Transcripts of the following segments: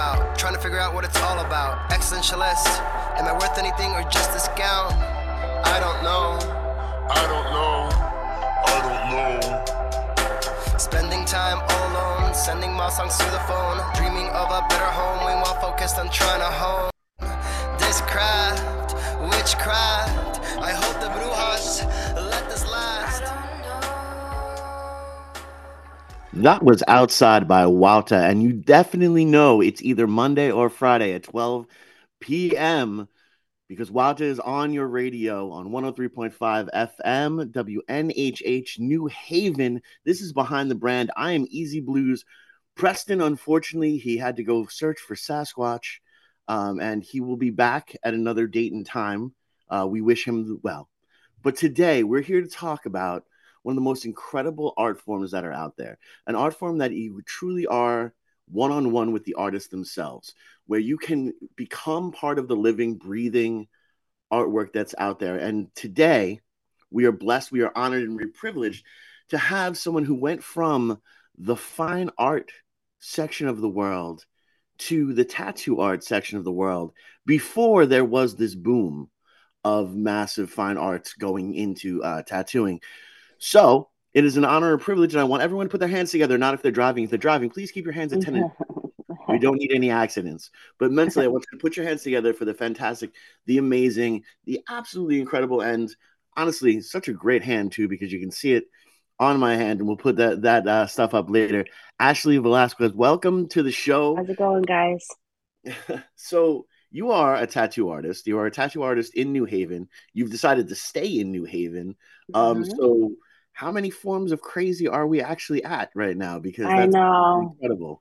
about. Trying to figure out what it's all about. Existentialist. Am I worth anything or just this gown? I don't know. I don't know. I don't know. Spending time all alone, sending my songs to the phone, dreaming of a better home, meanwhile focused on trying to hone That was Outside by Wouter, and you definitely know it's either Monday or Friday at 12 p.m. because Wouter is on your radio on 103.5 FM, WNHH New Haven. This is Behind the Brand. I am Easy Blues. Preston, unfortunately, he had to go search for Sasquatch, um, and he will be back at another date and time. Uh, we wish him well. But today, we're here to talk about one of the most incredible art forms that are out there. An art form that you truly are one on one with the artists themselves, where you can become part of the living, breathing artwork that's out there. And today, we are blessed, we are honored, and we're privileged to have someone who went from the fine art section of the world to the tattoo art section of the world before there was this boom of massive fine arts going into uh, tattooing. So it is an honor and privilege, and I want everyone to put their hands together. Not if they're driving. If they're driving, please keep your hands attended. we don't need any accidents. But mentally, I want you to put your hands together for the fantastic, the amazing, the absolutely incredible, and honestly, such a great hand too, because you can see it on my hand, and we'll put that that uh, stuff up later. Ashley Velazquez, welcome to the show. How's it going, guys? so you are a tattoo artist. You are a tattoo artist in New Haven. You've decided to stay in New Haven. Um, Mhm. so how many forms of crazy are we actually at right now? Because I that's know. incredible.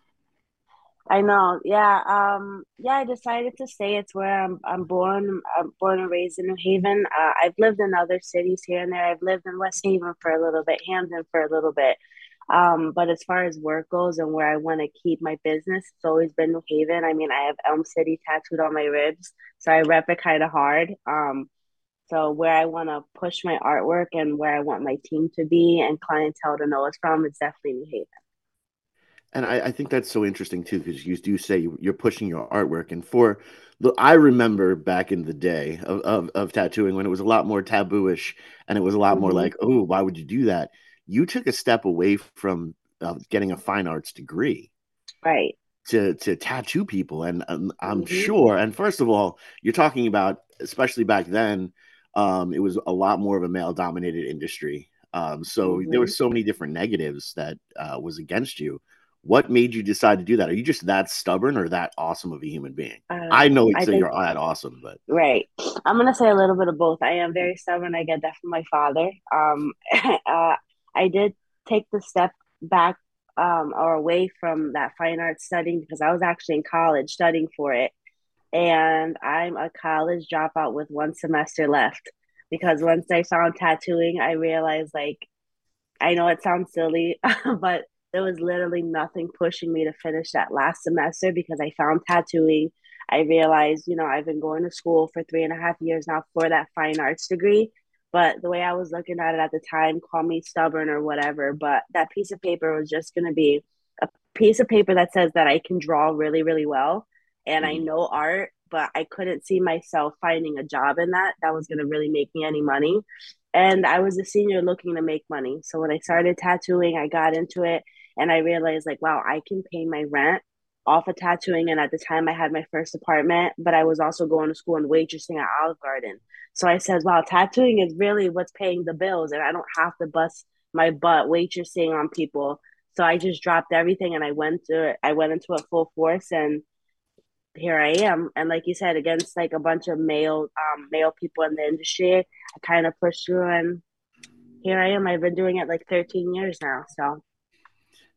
I know. Yeah. Um. Yeah. I decided to stay. It's where I'm. I'm born. I'm born and raised in New Haven. Uh, I've lived in other cities here and there. I've lived in West Haven for a little bit, Hamden for a little bit. Um. But as far as work goes and where I want to keep my business, it's always been New Haven. I mean, I have Elm City tattooed on my ribs, so I rep it kind of hard. Um. So where I want to push my artwork and where I want my team to be and clientele to know us from, is definitely New Haven. And I, I think that's so interesting too, because you do say you- you're pushing your artwork. And for the, I remember back in the day of, of, of tattooing when it was a lot more tabooish and it was a lot more Mhm. like, oh, why would you do that? You took a step away from uh, getting a fine arts degree Right. to to tattoo people, and um, I'm Mhm. sure. And first of all, you're talking about, especially back then, um, it was a lot more of a male dominated industry. Um, so there were Mhm. so many different negatives that uh, was against you. What made you decide to do that? Are you just that stubborn or that awesome of a human being? Uh, I know it's think- you're that awesome, but Right. I'm gonna say a little bit of both. I am very stubborn. I get that from my father. Um, uh, I did take the step back um, or away from that fine arts studying because I was actually in college studying for it, and I'm a college dropout with one semester left because once I found tattooing, I realized like I know it sounds silly, but there was literally nothing pushing me to finish that last semester because I found tattooing. I realized, you know, I've been going to school for three and a half years now for that fine arts degree. But the way I was looking at it at the time, call me stubborn or whatever, but that piece of paper was just going to be a piece of paper that says that I can draw really, really well and I Mhm. know art, but I couldn't see myself finding a job in that that was going to really make me any money. And I was a senior looking to make money. So when I started tattooing, I got into it and I realized, like, wow, I can pay my rent off of tattooing. And at the time, I had my first apartment, but I was also going to school and waitressing at Olive Garden. So I said, wow, tattooing is really what's paying the bills, and I don't have to bust my butt waitressing on people. So I just dropped everything and I went to it. I went into it full force and here I am. And like you said, against like a bunch of male um male people in the industry, I kind of pushed through and here I am. I've been doing it like 13 years now. So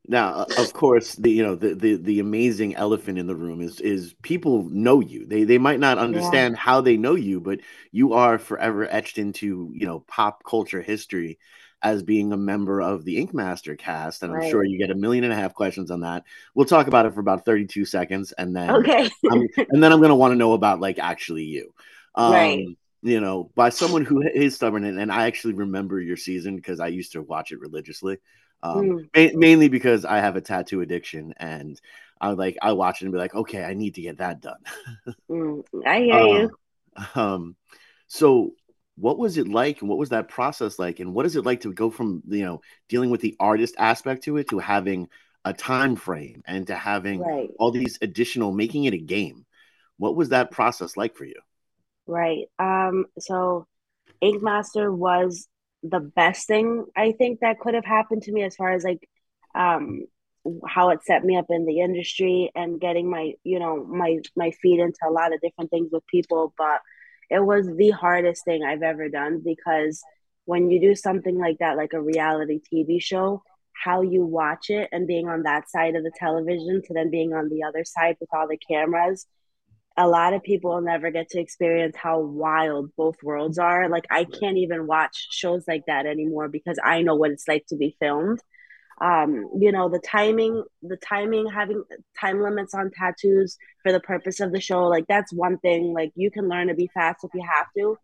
Now, of course, the you know the, the the amazing elephant in the room is is people know you. They they might not understand how they know you, but you are forever etched into you know pop culture history as being a member of the Ink Master cast, and I'm Right. sure you get a million and a half questions on that. We'll talk about it for about 32 seconds, and then okay. I'm, and then I'm gonna want to know about like actually you. Um, Right. You know, by someone who is stubborn, and, and I actually remember your season because I used to watch it religiously. Um, Mm. ma- mainly because I have a tattoo addiction, and I would like I watch it and be like, okay, I need to get that done. mm, I hear uh, you. Um, so what was it like and what was that process like? And what is it like to go from you know dealing with the artist aspect to it to having a time frame and to having right. all these additional making it a game? What was that process like for you? Right. Um so ink master was the best thing i think that could have happened to me as far as like um how it set me up in the industry and getting my you know my my feet into a lot of different things with people but it was the hardest thing I've ever done because when you do something like that, like a reality TV show, how you watch it and being on that side of the television to then being on the other side with all the cameras, a lot of people will never get to experience how wild both worlds are. Like, I can't even watch shows like that anymore because I know what it's like to be filmed um, you know the timing the timing having time limits on tattoos for the purpose of the show like that's one thing like you can learn to be fast if you have to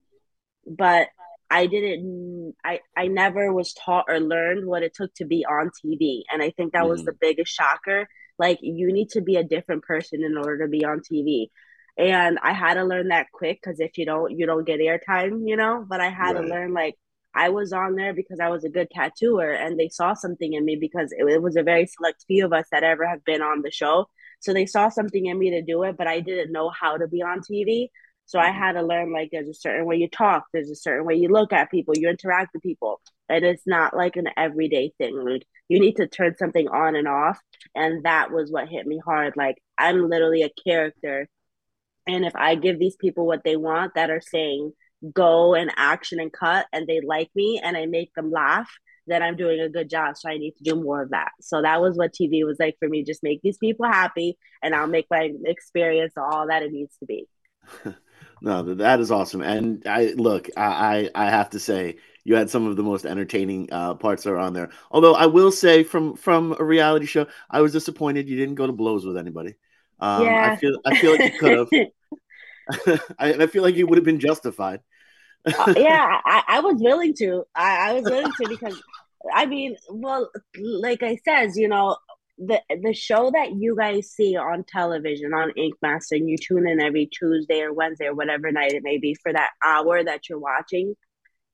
but i didn't i i never was taught or learned what it took to be on tv and i think that mm. was the mm-hmm. biggest shocker like you need to be a different person in order to be on tv and i had to learn that quick because if you don't you don't get airtime you know but i had right. to learn like I was on there because I was a good tattooer and they saw something in me because it, it, was a very select few of us that ever have been on the show. So they saw something in me to do it, but I didn't know how to be on TV. So I mm-hmm. had to learn like there's a certain way you talk, there's a certain way you look at people, you interact with people. And it's not like an everyday thing. Like you need to turn something on and off. And that was what hit me hard. Like I'm literally a character. And if I give these people what they want that are saying go and action and cut and they like me and I make them laugh, then I'm doing a good job. So I need to do more of that. So that was what TV was like for me. Just make these people happy and I'll make my experience all that it needs to be. no, that is awesome. And I look, I, I, I have to say you had some of the most entertaining uh, parts that are on there. Although I will say from from a reality show, I was disappointed you didn't go to blows with anybody. Um, yeah. I feel I feel like you could have. I, I feel like it would have been justified. uh, yeah, I, I, was willing to. I, I was willing to because I mean, well, like I says, you know, the the show that you guys see on television on Ink Master, and you tune in every Tuesday or Wednesday or whatever night it may be for that hour that you're watching,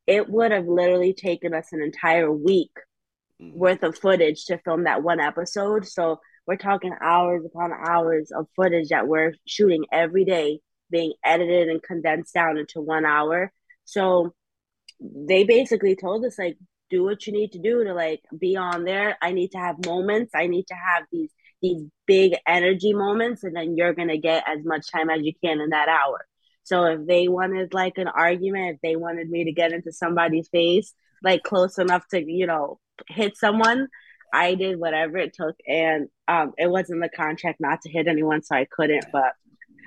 it would have literally taken us an entire week mm. worth of footage to film that one episode. So we're talking hours upon hours of footage that we're shooting every day being edited and condensed down into one hour. So they basically told us like do what you need to do to like be on there. I need to have moments. I need to have these these big energy moments and then you're going to get as much time as you can in that hour. So if they wanted like an argument, if they wanted me to get into somebody's face like close enough to, you know, hit someone, I did whatever it took and um it wasn't the contract not to hit anyone so I couldn't, but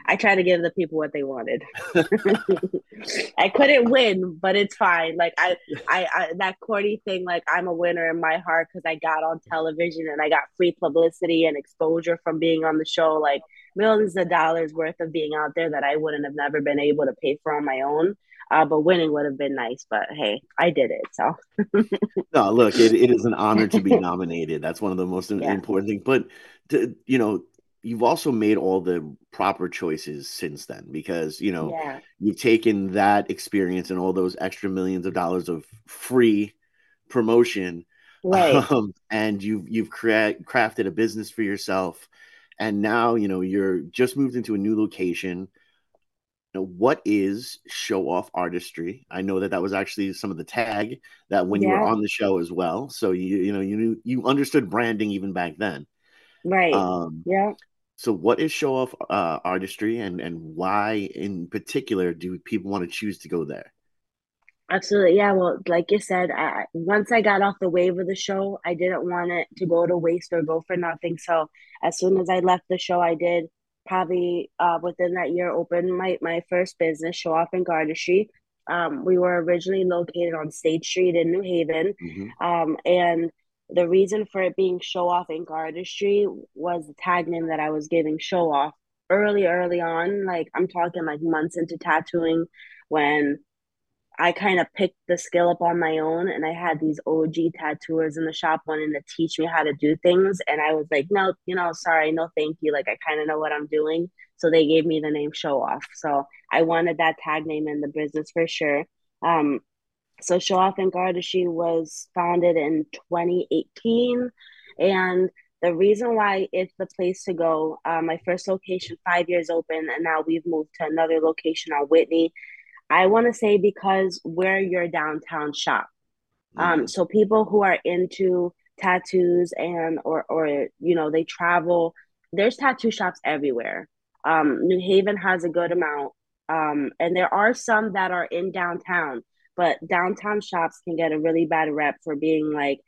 I try to give the people what they wanted. I couldn't win, but it's fine. Like I, I, I that Courtney thing, like I'm a winner in my heart because I got on television and I got free publicity and exposure from being on the show. Like millions of dollars worth of being out there that I wouldn't have never been able to pay for on my own. Uh, but winning would have been nice. But hey, I did it. So no, look, it, it is an honor to be nominated. That's one of the most yeah. important things. But to, you know, you've also made all the proper choices since then because you know yeah. you've taken that experience and all those extra millions of dollars of free promotion right. um, and you've you've crea- crafted a business for yourself and now you know you're just moved into a new location you know, what is show off artistry i know that that was actually some of the tag that when yeah. you were on the show as well so you you know you knew you understood branding even back then Right. Um, yeah. So, what is show off uh, artistry, and and why in particular do people want to choose to go there? Absolutely, yeah. Well, like you said, I, once I got off the wave of the show, I didn't want it to go to waste or go for nothing. So, as soon as I left the show, I did probably uh, within that year open my my first business, Show Off Ink Artistry. Um, we were originally located on State Street in New Haven, mm-hmm. um, and the reason for it being show off ink artistry was the tag name that I was giving show off early, early on. Like I'm talking like months into tattooing when I kind of picked the skill up on my own, and I had these OG tattooers in the shop wanting to teach me how to do things, and I was like, no, you know, sorry, no, thank you. Like I kind of know what I'm doing, so they gave me the name Show Off. So I wanted that tag name in the business for sure. Um, so Show Off Ink Artistry was founded in 2018, and the reason why it's the place to go. Uh, my first location, five years open, and now we've moved to another location on Whitney. I want to say because we're your downtown shop. Um, mm. so people who are into tattoos and or or you know they travel, there's tattoo shops everywhere. Um, New Haven has a good amount, um, and there are some that are in downtown. But downtown shops can get a really bad rep for being like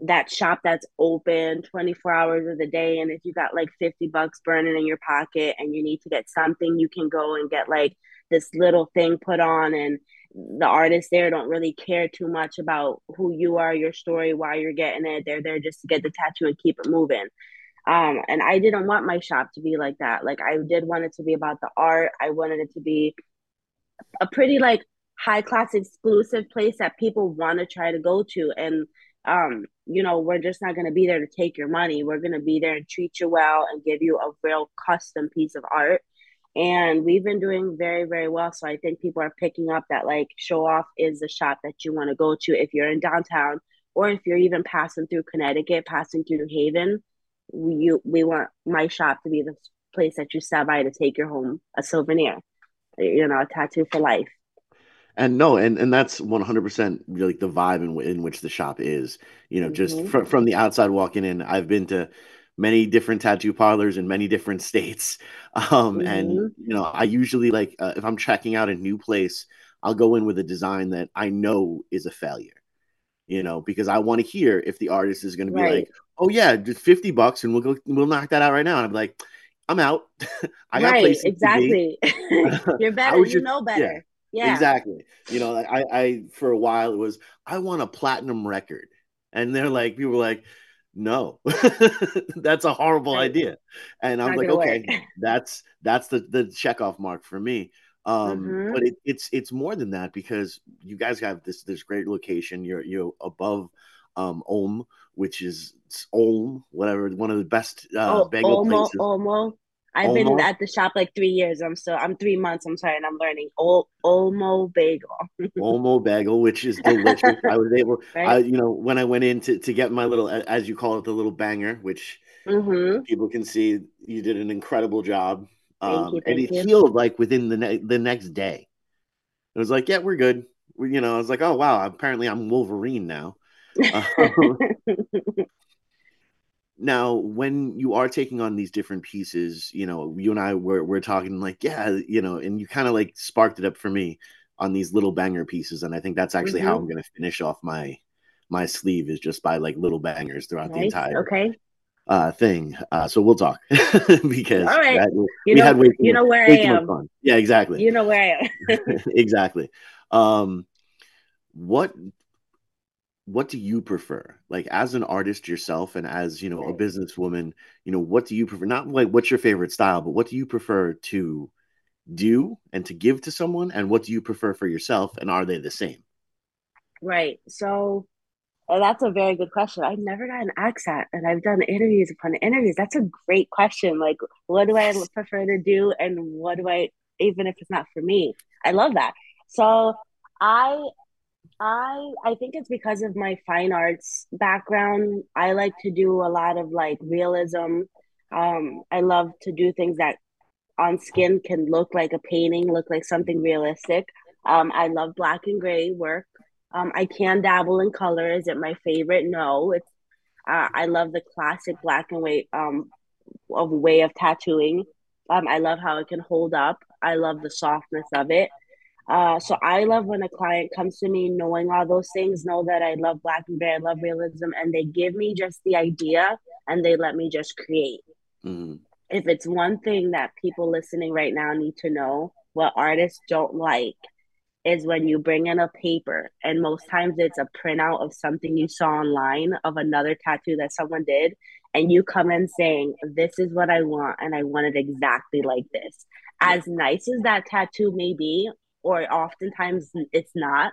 that shop that's open 24 hours of the day and if you got like 50 bucks burning in your pocket and you need to get something you can go and get like this little thing put on and the artists there don't really care too much about who you are your story why you're getting it. They're there just to get the tattoo and keep it moving. Um, and i didn't want my shop to be like that. Like i did want it to be about the art. I wanted it to be a pretty like high class exclusive place that people want to try to go to and um, you know, we're just not going to be there to take your money. We're going to be there and treat you well and give you a real custom piece of art. And we've been doing very, very well. So I think people are picking up that like show off is the shop that you want to go to if you're in downtown or if you're even passing through Connecticut, passing through New Haven. We, we want my shop to be the place that you stop by to take your home a souvenir, you know, a tattoo for life and no and and that's 100% like the vibe in, in which the shop is you know mm-hmm. just from, from the outside walking in i've been to many different tattoo parlors in many different states um mm-hmm. and you know i usually like uh, if i'm checking out a new place i'll go in with a design that i know is a failure you know because i want to hear if the artist is going to be right. like oh yeah just 50 bucks and we'll go we'll knock that out right now and i'm like i'm out i got right, exactly you're better you just, know better yeah yeah. Exactly. You know, I, I for a while it was I want a platinum record. And they're like, people were like, no, that's a horrible right. idea. And I'm like, okay, that's that's the the checkoff mark for me. Um, mm-hmm. but it, it's it's more than that because you guys have this this great location. You're you're above um Ulm, which is Ulm, whatever, one of the best uh, oh, bagel Olmo, places. Olmo. I've Olmo? been at the shop like three years. I'm so I'm three months. I'm sorry, and I'm learning Ol- Olmo bagel. Olmo bagel, which is delicious. I was able, right? I, you know, when I went in to, to get my little, as you call it, the little banger, which mm-hmm. people can see, you did an incredible job. Um, you, and it you. healed like within the ne- the next day. It was like, yeah, we're good. We, you know, I was like, oh wow, apparently I'm Wolverine now. Um, now when you are taking on these different pieces you know you and i were, we're talking like yeah you know and you kind of like sparked it up for me on these little banger pieces and i think that's actually mm-hmm. how i'm going to finish off my my sleeve is just by like little bangers throughout nice. the entire okay. uh thing uh so we'll talk because all right. that, you know had way you know where i am. yeah exactly. You know where i am exactly. Um what what do you prefer? Like as an artist yourself and as you know a businesswoman you know what do you prefer? Not like what's your favorite style but what do you prefer to do and to give to someone? And what do you prefer for yourself? And are they the same? Right. So well, that's a very good question. I've never gotten asked that and i've done interviews upon interviews. That's a great question. Like what do i prefer to do and what do i even if it's not for me? I love that. So i I I think it's because of my fine arts background. I like to do a lot of like realism. Um, I love to do things that on skin can look like a painting, look like something realistic. Um, I love black and gray work. Um, I can dabble in color. Is it my favorite? No. It's uh, I love the classic black and white um, of way of tattooing. Um, I love how it can hold up. I love the softness of it. Uh, so I love when a client comes to me knowing all those things, know that I love black and gray, I love realism, and they give me just the idea and they let me just create. Mm-hmm. If it's one thing that people listening right now need to know, what artists don't like is when you bring in a paper, and most times it's a printout of something you saw online of another tattoo that someone did, and you come in saying, This is what I want, and I want it exactly like this. As nice as that tattoo may be, or oftentimes it's not,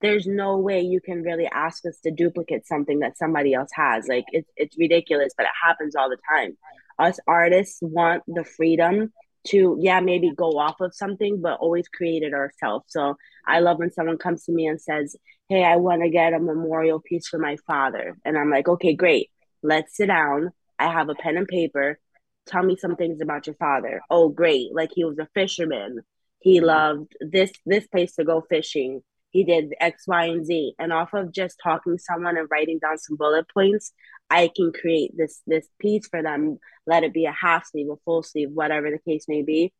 there's no way you can really ask us to duplicate something that somebody else has. Like it's it's ridiculous, but it happens all the time. Us artists want the freedom to yeah maybe go off of something but always create it ourselves. So i love when someone comes to me and says hey i want to get a memorial piece for my father. And i'm like okay great. Let's sit down. I have a pen and paper. Tell me some things about your father. Oh great. Like he was a fisherman he loved this this place to go fishing he did X, Y, and Z. And off of just talking to someone and writing down some bullet points, I can create this this piece for them. Let it be a half sleeve, a full sleeve, whatever the case may be.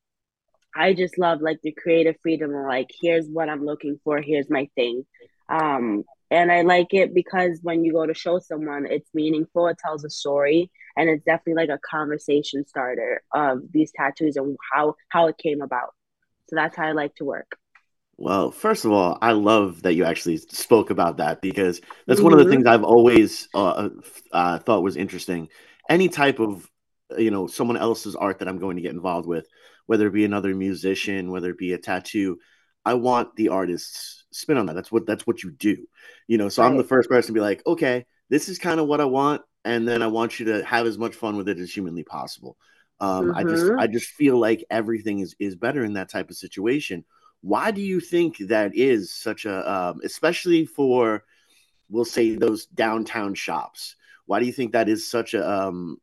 I just love like the creative freedom of like, here's what I'm looking for, here's my thing. Um, and I like it because when you go to show someone, it's meaningful, it tells a story, and it's definitely like a conversation starter of these tattoos and how how it came about. So that's how I like to work. Well, first of all, I love that you actually spoke about that because that's mm-hmm. one of the mm-hmm. things I've always uh, uh, thought was interesting. Any type of, you know, someone else's art that I'm going to get involved with, whether it be another musician, whether it be a tattoo, I want the artist's spin on that. That's what that's what you do, you know. So right. I'm the first person to be like, okay, this is kind of what I want, and then I want you to have as much fun with it as humanly possible. Um, mm-hmm. I just mm-hmm. I just feel like everything is is better in that type of situation why do you think that is such a, um, especially for, we'll say those downtown shops? Why do you think that is such a um,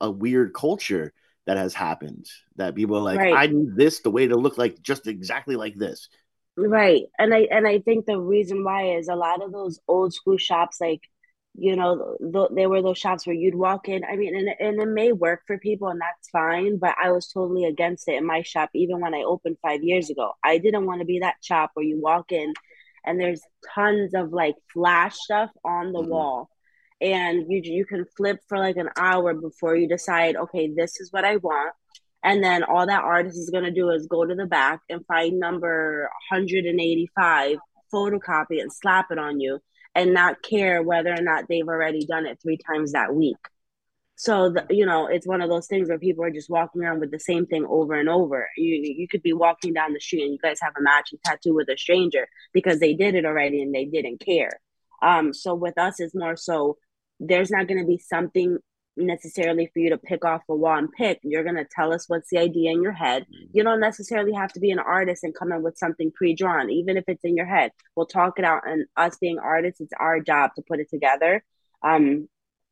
a weird culture that has happened? That people are like, right. I need this the way to look like just exactly like this. Right, and I and I think the reason why is a lot of those old school shops like you know, th- there were those shops where you'd walk in. I mean, and, and it may work for people, and that's fine. But I was totally against it in my shop, even when I opened five years ago. I didn't want to be that shop where you walk in and there's tons of like flash stuff on the mm-hmm. wall, and you you can flip for like an hour before you decide, okay, this is what I want. And then all that artist is gonna do is go to the back and find number 185, photocopy, and slap it on you and not care whether or not they've already done it three times that week. So the, you know, it's one of those things where people are just walking around with the same thing over and over. You you could be walking down the street and you guys have a matching tattoo with a stranger because they did it already and they didn't care. Um, so with us, it's more so there's not going to be something necessarily for you to pick off a wall and pick. You're going to tell us what's the idea in your head. Mm-hmm. You don't necessarily have to be an artist and come in with something pre drawn, even if it's in your head. We'll talk it out. And us being artists, it's our job to put it together. Um,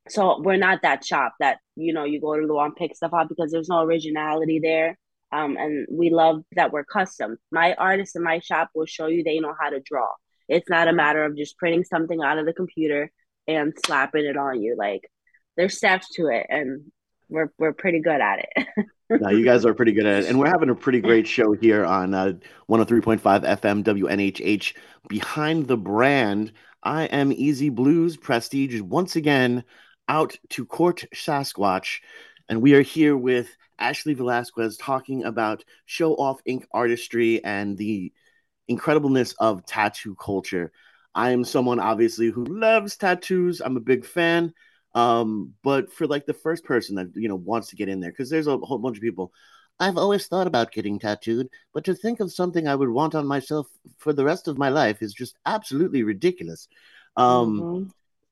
so we're not that shop that, you know, you go to the wall and pick stuff out because there's no originality there. Um, and we love that we're custom. My artists in my shop will show you they know how to draw. It's not a matter of just printing something out of the computer and slapping it on you. Like there's steps to it and we're we're pretty good at it. no, you guys are pretty good at it. And we're having a pretty great show here on uh, 103.5 FM WNHH. Behind the brand, I am Easy Blues Prestige once again out to court Sasquatch. And we are here with Ashley Velazquez talking about show off ink artistry and the incredibleness of tattoo culture. I am someone obviously who loves tattoos. I'm a big fan. Um, but for like the first person that you know wants to get in there, because there's a whole bunch of people. I've always thought about getting tattooed, but to think of something I would want on myself for the rest of my life is just absolutely ridiculous. Um, mm-hmm.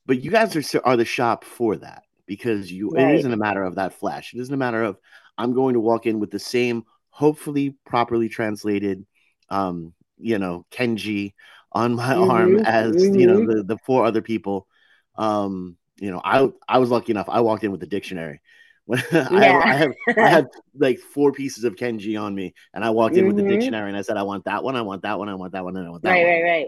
But you guys are are the shop for that because you right. it isn't a matter of that flash. It isn't a matter of I'm going to walk in with the same, hopefully properly translated, um, you know, Kanji on my mm-hmm. arm as mm-hmm. you know mm-hmm. the the four other people. Um, you know, I I was lucky enough. I walked in with the dictionary. When yeah. I, I, have I have like four pieces of Kanji on me, and I walked in mm-hmm. with the mm-hmm. dictionary and I said, I want that one, I want that one, I want that one, and I want that right, one. Right, right, right.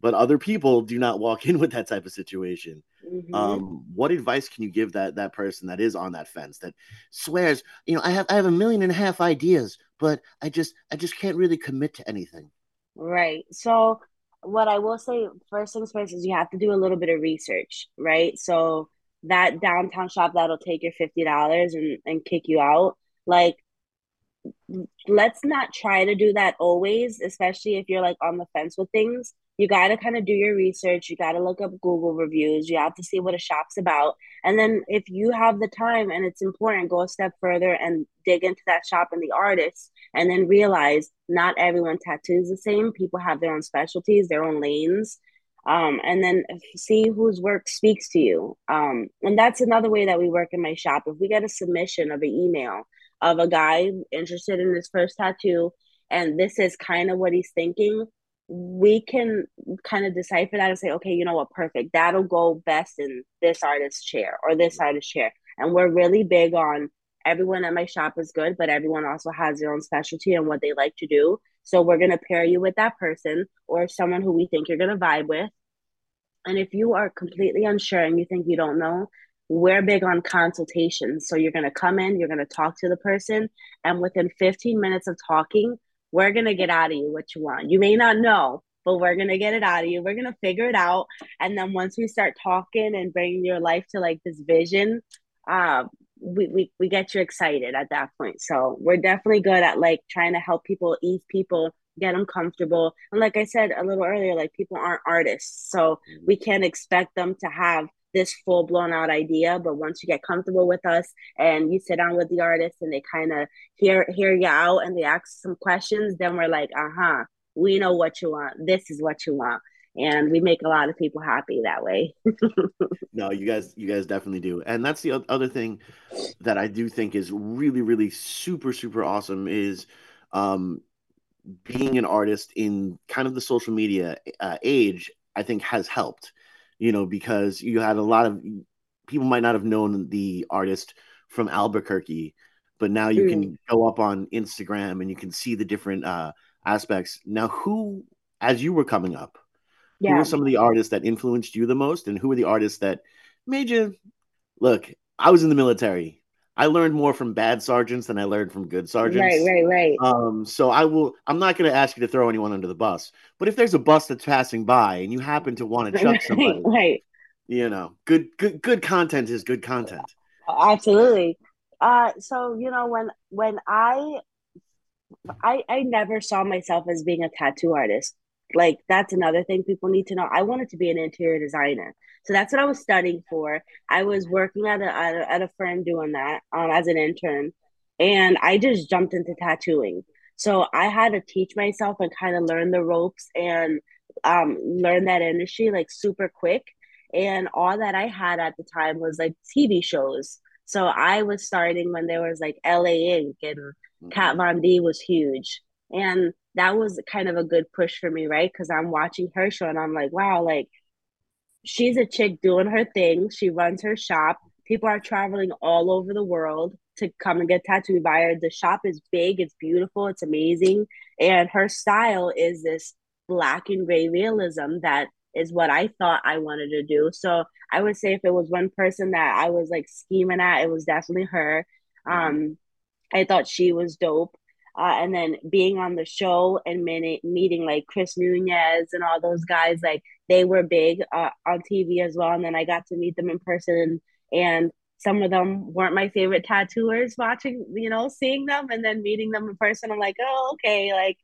But other people do not walk in with that type of situation. Mm-hmm. Um, what advice can you give that that person that is on that fence that swears, you know, I have I have a million and a half ideas, but I just I just can't really commit to anything. Right. So what I will say, first things first, is you have to do a little bit of research, right? So that downtown shop that'll take your fifty dollars and, and kick you out. Like let's not try to do that always, especially if you're like on the fence with things. You got to kind of do your research. You got to look up Google reviews. You have to see what a shop's about. And then if you have the time and it's important, go a step further and dig into that shop and the artists and then realize not everyone tattoos the same. People have their own specialties, their own lanes. Um, and then see whose work speaks to you. Um, and that's another way that we work in my shop. If we get a submission of an email of a guy interested in his first tattoo and this is kind of what he's thinking we can kind of decipher that and say okay you know what perfect that'll go best in this artist's chair or this artist's chair and we're really big on everyone at my shop is good but everyone also has their own specialty and what they like to do so we're going to pair you with that person or someone who we think you're going to vibe with and if you are completely unsure and you think you don't know we're big on consultations. So you're going to come in, you're going to talk to the person, and within 15 minutes of talking, we're going to get out of you what you want. You may not know, but we're going to get it out of you. We're going to figure it out. And then once we start talking and bringing your life to like this vision, uh, we, we, we get you excited at that point. So we're definitely good at like trying to help people, ease people, get them comfortable. And like I said a little earlier, like people aren't artists. So we can't expect them to have this full blown out idea but once you get comfortable with us and you sit down with the artist and they kind of hear hear you out and they ask some questions then we're like uh-huh we know what you want this is what you want and we make a lot of people happy that way no you guys you guys definitely do and that's the other thing that i do think is really really super super awesome is um being an artist in kind of the social media uh, age i think has helped you know, because you had a lot of people might not have known the artist from Albuquerque, but now you mm. can go up on Instagram and you can see the different uh, aspects. Now, who, as you were coming up, yeah. who were some of the artists that influenced you the most, and who were the artists that made you look? I was in the military. I learned more from bad sergeants than I learned from good sergeants. Right, right, right. Um, so I will. I'm not going to ask you to throw anyone under the bus, but if there's a bus that's passing by and you happen to want to chuck somebody, right, you know, good, good, good content is good content. Absolutely. Uh, so you know when when I I I never saw myself as being a tattoo artist. Like that's another thing people need to know. I wanted to be an interior designer. So that's what I was studying for. I was working at a, at a, at a firm doing that um, as an intern. And I just jumped into tattooing. So I had to teach myself and kind of learn the ropes and um, learn that industry like super quick. And all that I had at the time was like TV shows. So I was starting when there was like LA Ink and mm-hmm. Kat Von D was huge. And that was kind of a good push for me, right? Because I'm watching her show and I'm like, wow, like she's a chick doing her thing. She runs her shop. People are traveling all over the world to come and get tattooed by her. The shop is big, it's beautiful, it's amazing. And her style is this black and gray realism that is what I thought I wanted to do. So I would say if it was one person that I was like scheming at, it was definitely her. Um, I thought she was dope. Uh, and then being on the show and meeting like Chris Nunez and all those guys, like they were big uh, on TV as well. And then I got to meet them in person, and some of them weren't my favorite tattooers. Watching, you know, seeing them and then meeting them in person, I'm like, oh, okay, like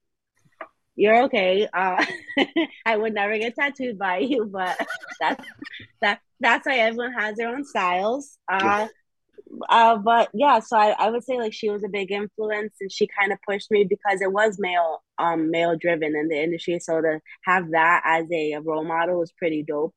you're okay. Uh, I would never get tattooed by you, but that's that that's why everyone has their own styles. Uh, uh, but yeah, so I, I would say like she was a big influence and she kind of pushed me because it was male um male driven in the industry. So to have that as a, role model was pretty dope.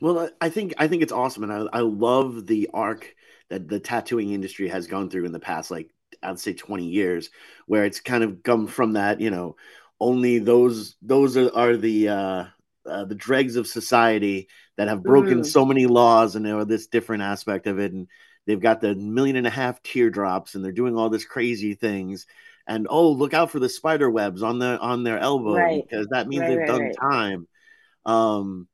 Well, I think I think it's awesome, and I, I love the arc that the tattooing industry has gone through in the past, like I'd say twenty years, where it's kind of come from that, you know, only those those are, are the uh, uh, the dregs of society that have broken mm. so many laws and know this different aspect of it and they've got the million and a half teardrops and they're doing all this crazy things and oh look out for the spider webs on the on their elbow right. because that means right, they've right, done time um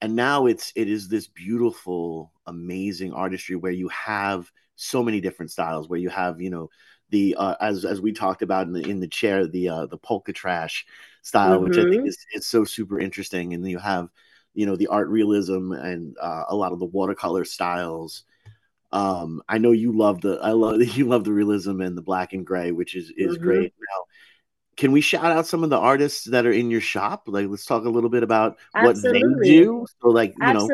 and now it's it is this beautiful amazing artistry where you have so many different styles where you have you know the uh, as as we talked about in the in the chair the uh the polka trash style mm-hmm. which i think mm-hmm. is, is so super interesting and you have you know the art realism and uh, a lot of the watercolor styles Um, I know you love the I love you love the realism and the black and gray, which is is Mhm. great. Now, can we shout out some of the artists that are in your shop? Like, let's talk a little bit about what they do. So, like, you know,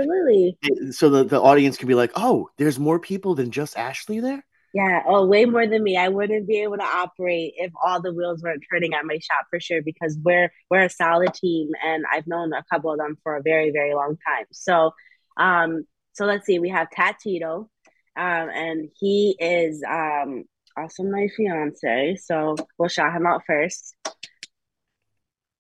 so the, the audience can be like, oh, there's more people than just Ashley there. Yeah. Oh, way more than me. I wouldn't be able to operate if all the wheels weren't turning at my shop for sure because we're we're a solid team and I've known a couple of them for a very, very long time. So um so let's see, we have Tatito, um, and he is um also my fiance. So we'll shout him out first.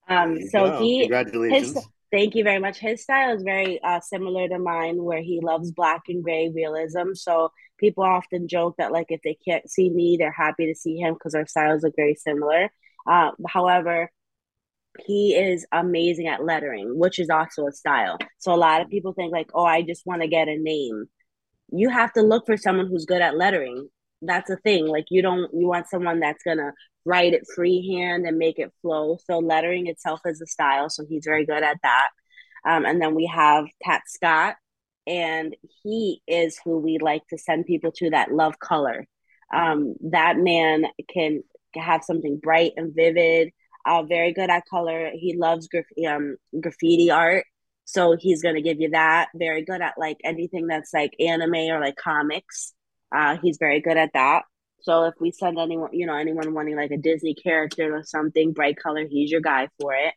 Um so go. he congratulations. his thank you very much. His style is very uh, similar to mine, where he loves black and gray realism. So people often joke that like if they can't see me, they're happy to see him because our styles look very similar. Uh, however, he is amazing at lettering, which is also a style. So a lot of people think like, oh, I just want to get a name. You have to look for someone who's good at lettering. That's a thing. Like you don't you want someone that's gonna write it freehand and make it flow. So lettering itself is a style. So he's very good at that. Um, and then we have Pat Scott, and he is who we like to send people to that love color. Um, that man can have something bright and vivid uh, very good at color. He loves graf- um, graffiti art. So he's going to give you that. Very good at like anything that's like anime or like comics. Uh, he's very good at that. So if we send anyone, you know, anyone wanting like a Disney character or something, bright color, he's your guy for it.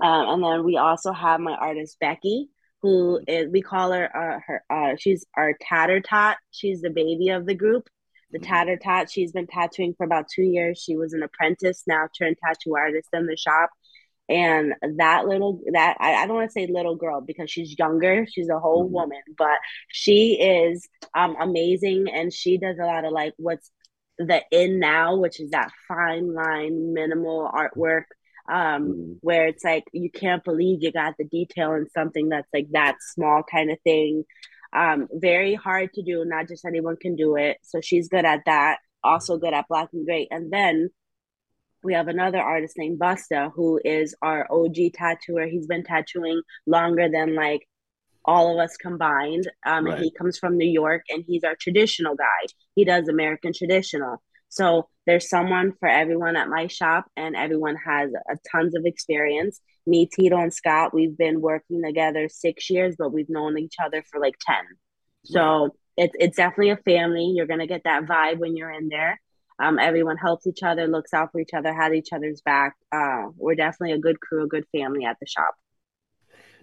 Um, and then we also have my artist Becky, who is we call her uh, her uh, she's our tatter tot. She's the baby of the group. The Mhm. tatter tot. She's been tattooing for about two years. She was an apprentice, now turned tattoo artist in the shop. And that little that I, I don't want to say little girl because she's younger. She's a whole Mhm. woman, but she is um amazing and she does a lot of like what's the in now, which is that fine line minimal artwork um Mhm. where it's like you can't believe you got the detail in something that's like that small kind of thing. Um very hard to do. Not just anyone can do it. So she's good at that. Also good at black and gray. And then we have another artist named Busta who is our OG tattooer. He's been tattooing longer than like all of us combined. Um Right. and he comes from New York and he's our traditional guy. He does American traditional so there's someone for everyone at my shop, and everyone has a tons of experience. Me, Tito, and Scott, we've been working together six years, but we've known each other for like ten. So it's it's definitely a family. You're gonna get that vibe when you're in there. Um, everyone helps each other, looks out for each other, has each other's back. Uh, we're definitely a good crew, a good family at the shop.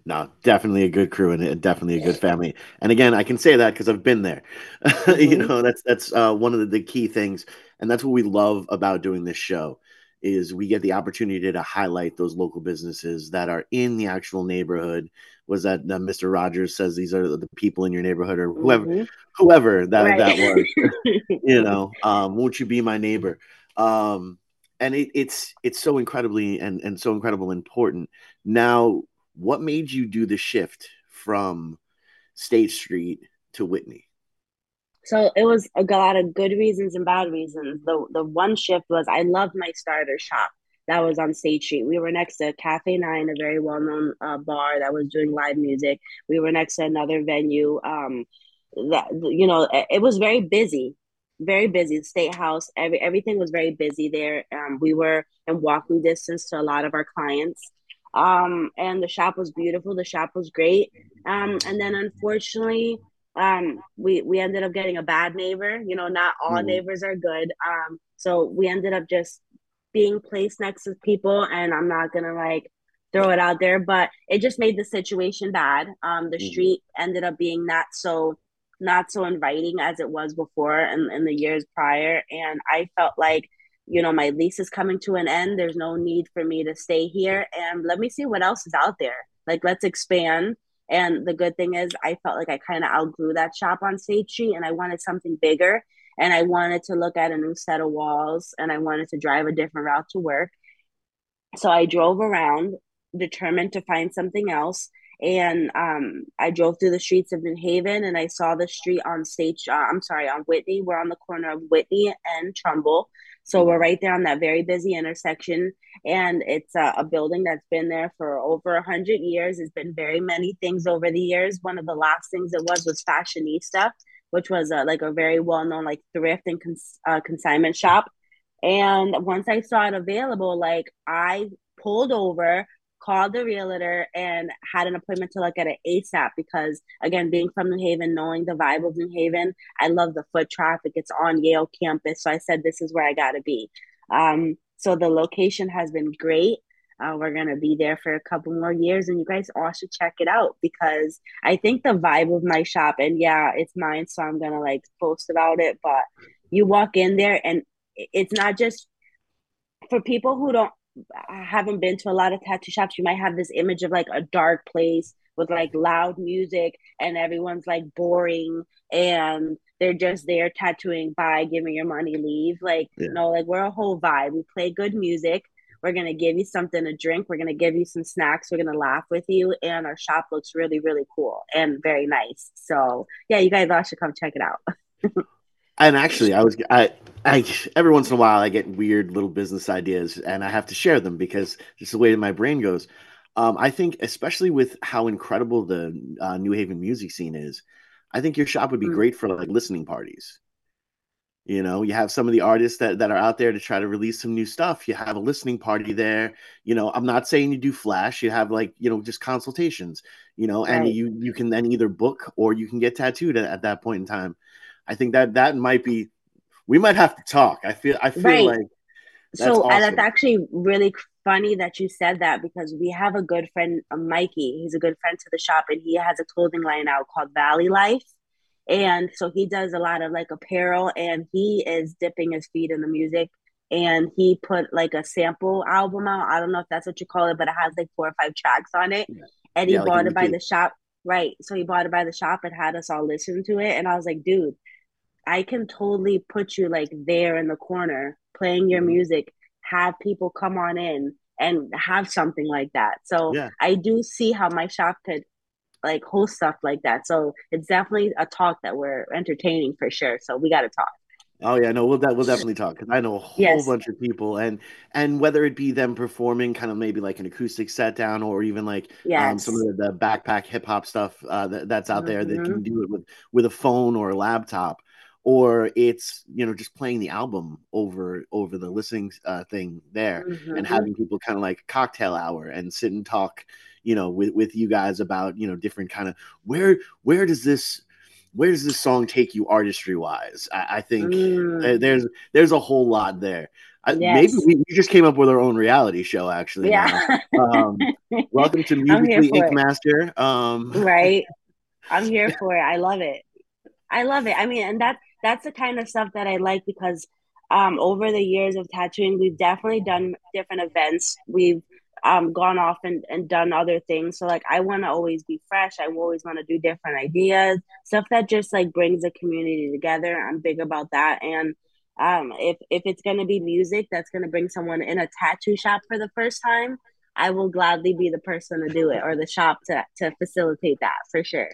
No, definitely a good crew and definitely a good family. And again, I can say that because I've been there. you Mhm. know, that's that's uh, one of the, the key things, and that's what we love about doing this show is we get the opportunity to highlight those local businesses that are in the actual neighborhood. Was that uh, Mr. Rogers says these are the people in your neighborhood or whoever Mhm. whoever that Right. that was. you know, um, won't you be my neighbor? Um, and it, it's it's so incredibly and and so incredible important. Now, what made you do the shift from State Street to Whitney? So it was a lot of good reasons and bad reasons. The the one shift was I loved my starter shop that was on State Street. We were next to Cafe Nine, a very well known uh, bar that was doing live music. We were next to another venue. Um, that you know, it, it was very busy, very busy. The State House, every everything was very busy there. Um, we were in walking distance to a lot of our clients. Um, and the shop was beautiful. The shop was great. Um, and then unfortunately, um we we ended up getting a bad neighbor you know not all Mhm. neighbors are good um so we ended up just being placed next to people and i'm not gonna like throw it out there but it just made the situation bad um the Mhm. street ended up being not so not so inviting as it was before in, in the years prior and i felt like you know my lease is coming to an end there's no need for me to stay here and let me see what else is out there like let's expand and the good thing is, I felt like I kind of outgrew that shop on State Street and I wanted something bigger. And I wanted to look at a new set of walls and I wanted to drive a different route to work. So I drove around, determined to find something else. And um, I drove through the streets of New Haven and I saw the street on State, uh, I'm sorry, on Whitney. We're on the corner of Whitney and Trumbull. So we're right there on that very busy intersection and it's a, a building that's been there for over a hundred years. It's been very many things over the years. One of the last things it was was fashionista. which was a, like a very well known like thrift and cons- uh, consignment shop. And once I saw it available, like I pulled over, called the realtor, and had an appointment to look at it ASAP because, again, being from New Haven, knowing the vibe of New Haven, I love the foot traffic. It's on Yale campus. So I said, this is where I got to be. Um, so the location has been great. Uh, we're going to be there for a couple more years, and you guys all should check it out because I think the vibe of my shop, and yeah, it's mine, so I'm going to like post about it. But you walk in there, and it's not just for people who don't haven't been to a lot of tattoo shops. You might have this image of like a dark place with like loud music, and everyone's like boring, and they're just there tattooing by giving your money, leave. Like, yeah. no, like we're a whole vibe. We play good music we're going to give you something to drink. We're going to give you some snacks. We're going to laugh with you. And our shop looks really, really cool and very nice. So, yeah, you guys all should come check it out. and actually, I was, I, I, every once in a while, I get weird little business ideas and I have to share them because just the way that my brain goes. Um, I think, especially with how incredible the uh, New Haven music scene is, I think your shop would be mm. great for like listening parties. You know, you have some of the artists that, that are out there to try to release some new stuff. You have a listening party there. You know, I'm not saying you do flash. You have like, you know, just consultations, you know, right. and you you can then either book or you can get tattooed at, at, that point in time. I think that that might be we might have to talk. I feel I feel right. like so awesome. and that's actually really funny that you said that because we have a good friend, uh, Mikey. He's a good friend to the shop, and he has a clothing line out called Valley Life and so he does a lot of like apparel and he is dipping his feet in the music and he put like a sample album out i don't know if that's what you call it but it has like four or five tracks on it yeah. and he yeah, bought like it by the shop right so he bought it by the shop and had us all listen to it and i was like dude i can totally put you like there in the corner playing your mm-hmm. music have people come on in and have something like that so yeah. i do see how my shop could like host stuff like that. So it's definitely a talk that we're entertaining for sure. So we got to talk. Oh yeah, no, we'll de- we'll definitely talk because I know a whole yes. bunch of people, and and whether it be them performing, kind of maybe like an acoustic set down, or even like yes. um, some of the, the backpack hip hop stuff uh, that, that's out mm-hmm. there that can mm-hmm. do it with with a phone or a laptop, or it's you know just playing the album over over the listening uh, thing there, mm-hmm. and having people kind of like cocktail hour and sit and talk you know with with you guys about you know different kind of where where does this where does this song take you artistry wise i, I think mm. there's there's a whole lot there. I, yes. maybe we, we, just came up with our own reality show actually yeah. um, welcome to musically ink master um, right. I'm here for it. I love it. I love it. I mean and that that's the kind of stuff that i like because um, over the years of tattooing we've definitely done different events we've um, gone off and, and done other things. So like I want to always be fresh. I always want to do different ideas, stuff that just like brings the community together. I'm big about that. And um, if if it's gonna be music that's gonna bring someone in a tattoo shop for the first time, I will gladly be the person to do it or the shop to to facilitate that for sure.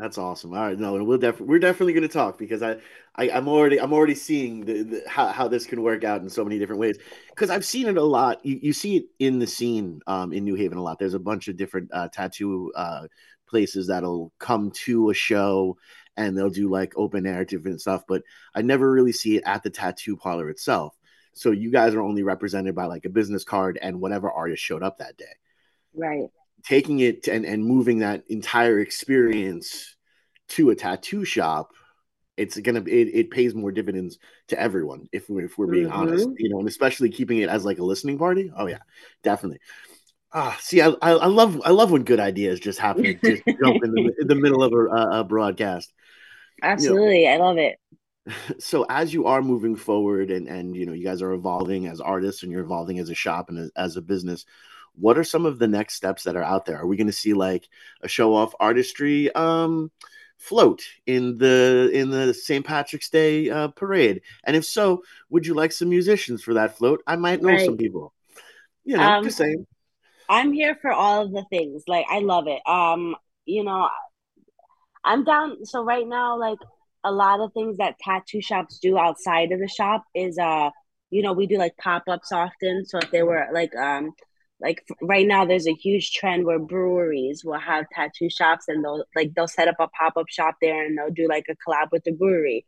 That's awesome. All right, no, we'll def- we're definitely going to talk because I, I am already I'm already seeing the, the, how how this can work out in so many different ways because I've seen it a lot. You, you see it in the scene um, in New Haven a lot. There's a bunch of different uh, tattoo uh, places that'll come to a show and they'll do like open air different stuff, but I never really see it at the tattoo parlor itself. So you guys are only represented by like a business card and whatever artist showed up that day. Right taking it and, and moving that entire experience to a tattoo shop it's gonna it, it pays more dividends to everyone if we're if we're being mm-hmm. honest you know and especially keeping it as like a listening party. Oh yeah definitely. Ah see i i, I love i love when good ideas just happen to just jump in the, in the middle of a, a broadcast. Absolutely you know, i love it. so as you are moving forward and and you know you guys are evolving as artists and you're evolving as a shop and as, as a business what are some of the next steps that are out there? Are we going to see like a show off artistry um, float in the in the St. Patrick's Day uh, parade? And if so, would you like some musicians for that float? I might know right. some people. You know, um, just saying. I'm here for all of the things. Like I love it. Um, you know, I'm down. So right now, like a lot of things that tattoo shops do outside of the shop is uh, you know, we do like pop ups often. So if they were like um like right now there's a huge trend where breweries will have tattoo shops and they'll like they'll set up a pop-up shop there and they'll do like a collab with the brewery.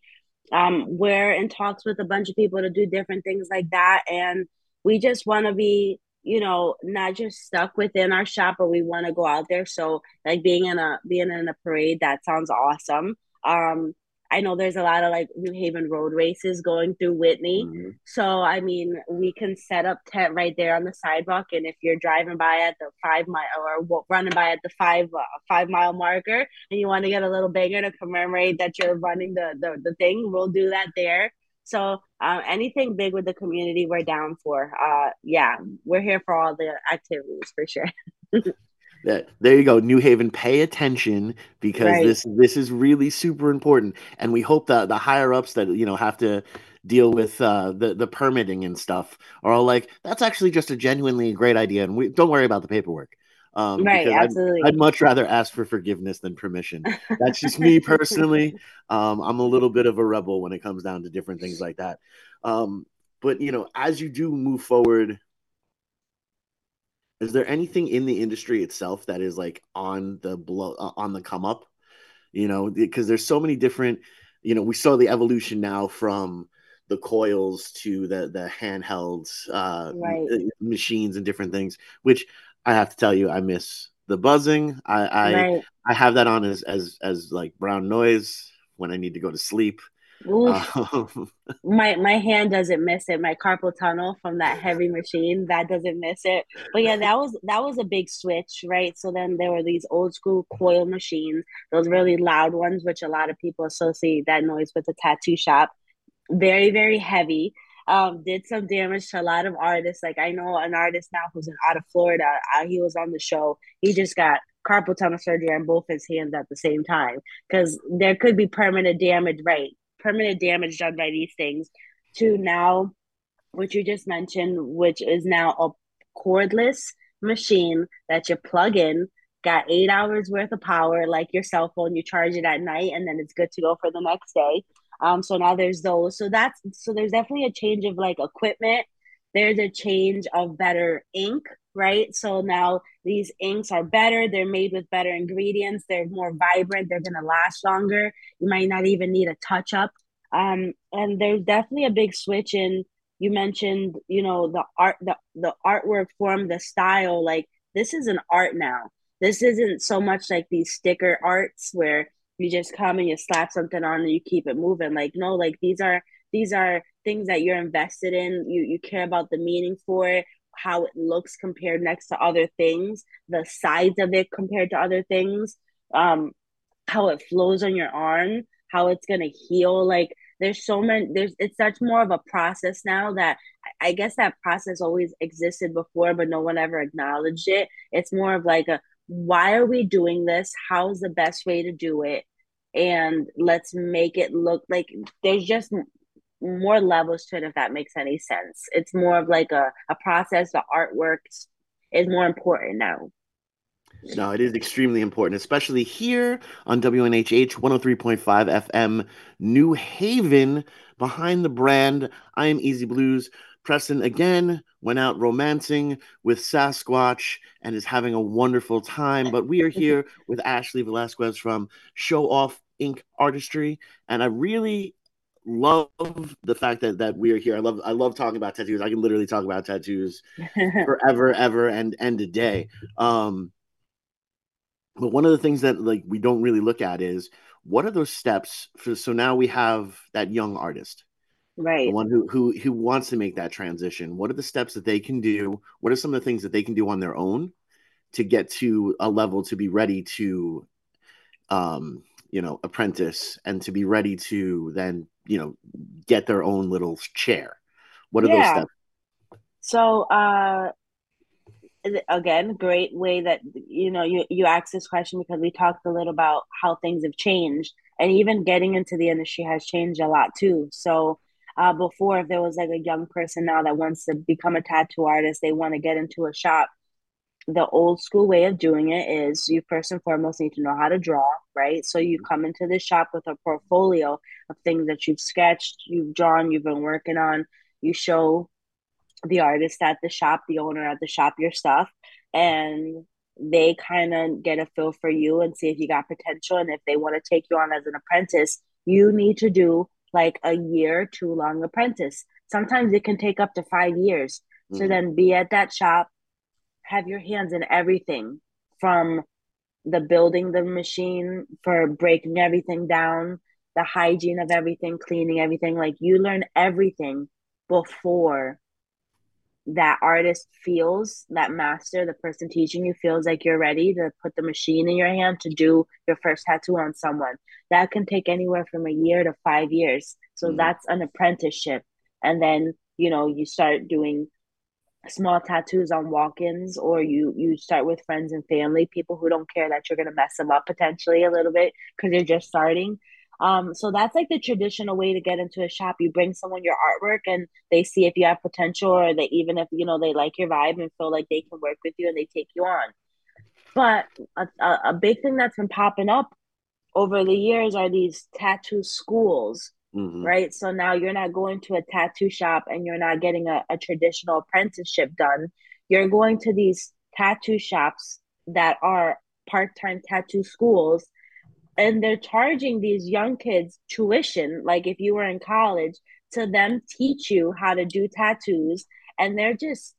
Um we're in talks with a bunch of people to do different things like that and we just want to be you know not just stuck within our shop but we want to go out there. So like being in a being in a parade that sounds awesome. Um I know there's a lot of like New Haven road races going through Whitney. Mm-hmm. So, I mean, we can set up tent right there on the sidewalk. And if you're driving by at the five mile or running by at the five uh, five mile marker and you want to get a little bigger to commemorate that you're running the, the, the thing, we'll do that there. So, uh, anything big with the community, we're down for. Uh, yeah, we're here for all the activities for sure. that there you go new haven pay attention because right. this this is really super important and we hope that the higher ups that you know have to deal with uh, the the permitting and stuff are all like that's actually just a genuinely great idea and we don't worry about the paperwork. Um, right absolutely I'd, I'd, much rather ask for forgiveness than permission. That's just me personally. Um, i'm a little bit of a rebel when it comes down to different things like that. Um, but you know as you do move forward is there anything in the industry itself that is like on the blow uh, on the come up you know because there's so many different you know we saw the evolution now from the coils to the the handhelds uh, right. Uh, machines and different things which i have to tell you i miss the buzzing i i, right. I have that on as as as like brown noise when i need to go to sleep um, my my hand doesn't miss it. My carpal tunnel from that heavy machine that doesn't miss it. But yeah, that was that was a big switch, right? So then there were these old school coil machines, those really loud ones, which a lot of people associate that noise with a tattoo shop. Very very heavy. Um, did some damage to a lot of artists. Like I know an artist now who's in, out of Florida. Uh, he was on the show. He just got carpal tunnel surgery on both his hands at the same time because there could be permanent damage. Right permanent damage done by these things to now what you just mentioned which is now a cordless machine that you plug in got eight hours worth of power like your cell phone you charge it at night and then it's good to go for the next day. Um so now there's those. So that's so there's definitely a change of like equipment. There's a change of better ink right? So now these inks are better. They're made with better ingredients. They're more vibrant. They're going to last longer. You might not even need a touch up um, and there's definitely a big switch in you mentioned you know the art the, the artwork form the style. Like this is an art now. This isn't so much like these sticker arts where you just come and you slap something on and you keep it moving. Like no like these are these are things that you're invested in. You you care about the meaning for it how it looks compared next to other things the size of it compared to other things um how it flows on your arm how it's gonna heal like there's so many there's it's such more of a process now that i guess that process always existed before but no one ever acknowledged it. It's more of like a why are we doing this? How's the best way to do it? And let's make it look like there's just more levels to it if that makes any sense it's more of like a, a process the artwork is more important now no, it is extremely important, especially here on WNHH 103.5 FM, New Haven, behind the brand. I am Easy Blues. Preston again went out romancing with Sasquatch and is having a wonderful time. But we are here with Ashley Velazquez from Show Off Ink Artistry. And I really love the fact that that we are here. I love I love talking about tattoos. I can literally talk about tattoos forever, ever, and end a day. Um, but one of the things that like we don't really look at is what are those steps for so now we have that young artist right the one who who who wants to make that transition what are the steps that they can do what are some of the things that they can do on their own to get to a level to be ready to um you know apprentice and to be ready to then you know get their own little chair. What are yeah. those steps? So uh again great way that you know you you asked this question because we talked a little about how things have changed and even getting into the industry has changed a lot too. So uh, before if there was like a young person now that wants to become a tattoo artist they want to get into a shop the old school way of doing it is you first and foremost need to know how to draw right so you come into the shop with a portfolio of things that you've sketched you've drawn you've been working on you show the artist at the shop, the owner at the shop, your stuff, and they kind of get a feel for you and see if you got potential. And if they want to take you on as an apprentice, you need to do like a year too long apprentice. Sometimes it can take up to five years. Mm-hmm. So then be at that shop, have your hands in everything from the building the machine for breaking everything down, the hygiene of everything, cleaning everything. Like you learn everything before that artist feels that master the person teaching you feels like you're ready to put the machine in your hand to do your first tattoo on someone that can take anywhere from a year to five years so mm-hmm. that's an apprenticeship and then you know you start doing small tattoos on walk-ins or you you start with friends and family people who don't care that you're going to mess them up potentially a little bit because you're just starting um, so that's like the traditional way to get into a shop. You bring someone your artwork and they see if you have potential or they even if you know they like your vibe and feel like they can work with you and they take you on. But a, a, a big thing that's been popping up over the years are these tattoo schools, mm-hmm. right? So now you're not going to a tattoo shop and you're not getting a, a traditional apprenticeship done. You're going to these tattoo shops that are part-time tattoo schools and they're charging these young kids tuition like if you were in college to them teach you how to do tattoos and they're just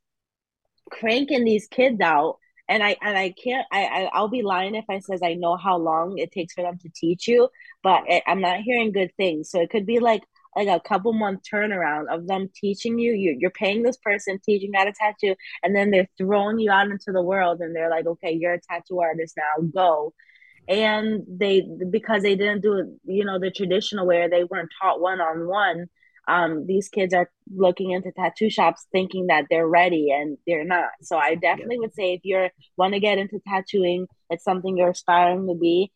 cranking these kids out and i and i can't i, I I'll be lying if i says i know how long it takes for them to teach you but it, i'm not hearing good things so it could be like like a couple month turnaround of them teaching you. you you're paying this person teaching how to tattoo and then they're throwing you out into the world and they're like okay you're a tattoo artist now go and they because they didn't do you know the traditional way they weren't taught one-on-one um, these kids are looking into tattoo shops thinking that they're ready and they're not so i definitely yeah. would say if you're want to get into tattooing it's something you're aspiring to be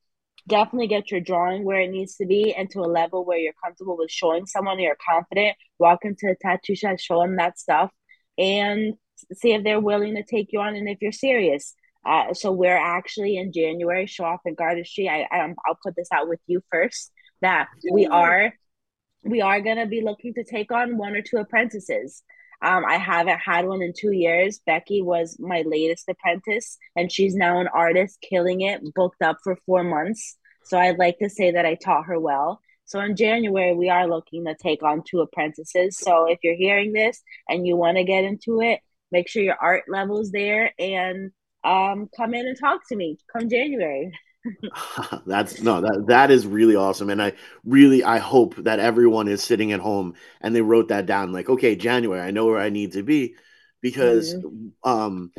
definitely get your drawing where it needs to be and to a level where you're comfortable with showing someone you're confident walk into a tattoo shop show them that stuff and see if they're willing to take you on and if you're serious uh, so we're actually in January, Show Off Ink Artistry. I, I I'll put this out with you first that we are we are gonna be looking to take on one or two apprentices. Um, I haven't had one in two years. Becky was my latest apprentice, and she's now an artist, killing it, booked up for four months. So I'd like to say that I taught her well. So in January, we are looking to take on two apprentices. So if you're hearing this and you want to get into it, make sure your art level's there and um, come in and talk to me come January. That's no that that is really awesome, and I really I hope that everyone is sitting at home and they wrote that down. Like, okay, January, I know where I need to be, because mm-hmm. um,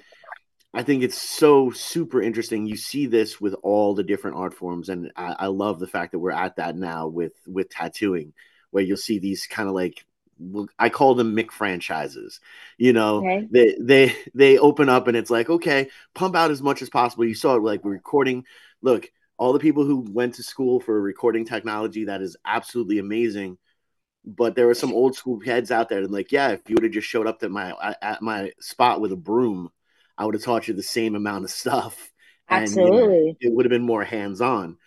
I think it's so super interesting. You see this with all the different art forms, and I, I love the fact that we're at that now with with tattooing, where you'll see these kind of like I call them Mick franchises. You know, okay. they they they open up and it's like, okay, pump out as much as possible. You saw it like we're recording. Look, all the people who went to school for recording technology, that is absolutely amazing. But there are some old school heads out there, and like, yeah, if you would have just showed up at my at my spot with a broom, I would have taught you the same amount of stuff. Absolutely, and, you know, it would have been more hands on.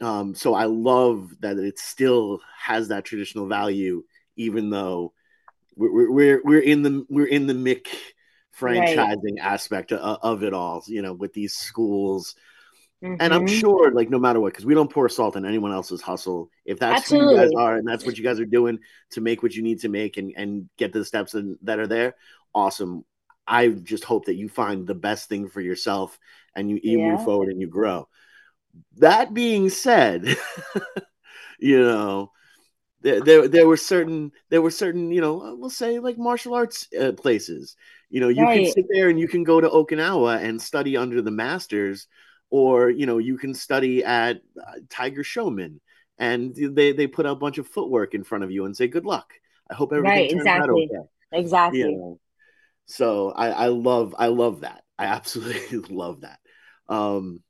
Um, so I love that it still has that traditional value even though we're we're we're in the we're in the Mick franchising right. aspect of, of, it all, you know, with these schools. Mm-hmm. And I'm mm-hmm. sure, like, no matter what, because we don't pour salt on anyone else's hustle. If that's Absolutely. who you guys are and that's what you guys are doing to make what you need to make and, and get the steps in, that are there, awesome. I just hope that you find the best thing for yourself and you, you yeah. move forward and you grow. That being said, you know, there, there, there were certain there were certain you know we'll say like martial arts uh, places you know you right. can sit there and you can go to okinawa and study under the masters or you know you can study at uh, Tiger Schulmann and they they put a bunch of footwork in front of you and say good luck i hope everything right, turns exactly. out okay exactly you know? so i i love i love that i absolutely love that um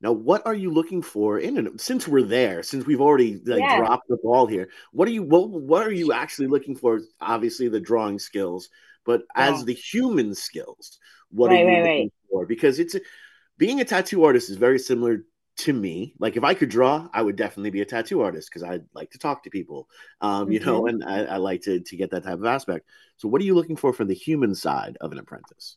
now, what are you looking for in it? Since we're there, since we've already like yeah. dropped the ball here, what are you what what are you actually looking for? Obviously, the drawing skills, but yeah. as the human skills, what right, are you right, looking right. for? Because it's being a tattoo artist is very similar to me. Like if i could draw i would definitely be a tattoo artist because i like to talk to people um, you mm-hmm. know and I, I, like to, to get that type of aspect. So what are you looking for from the human side of an apprentice?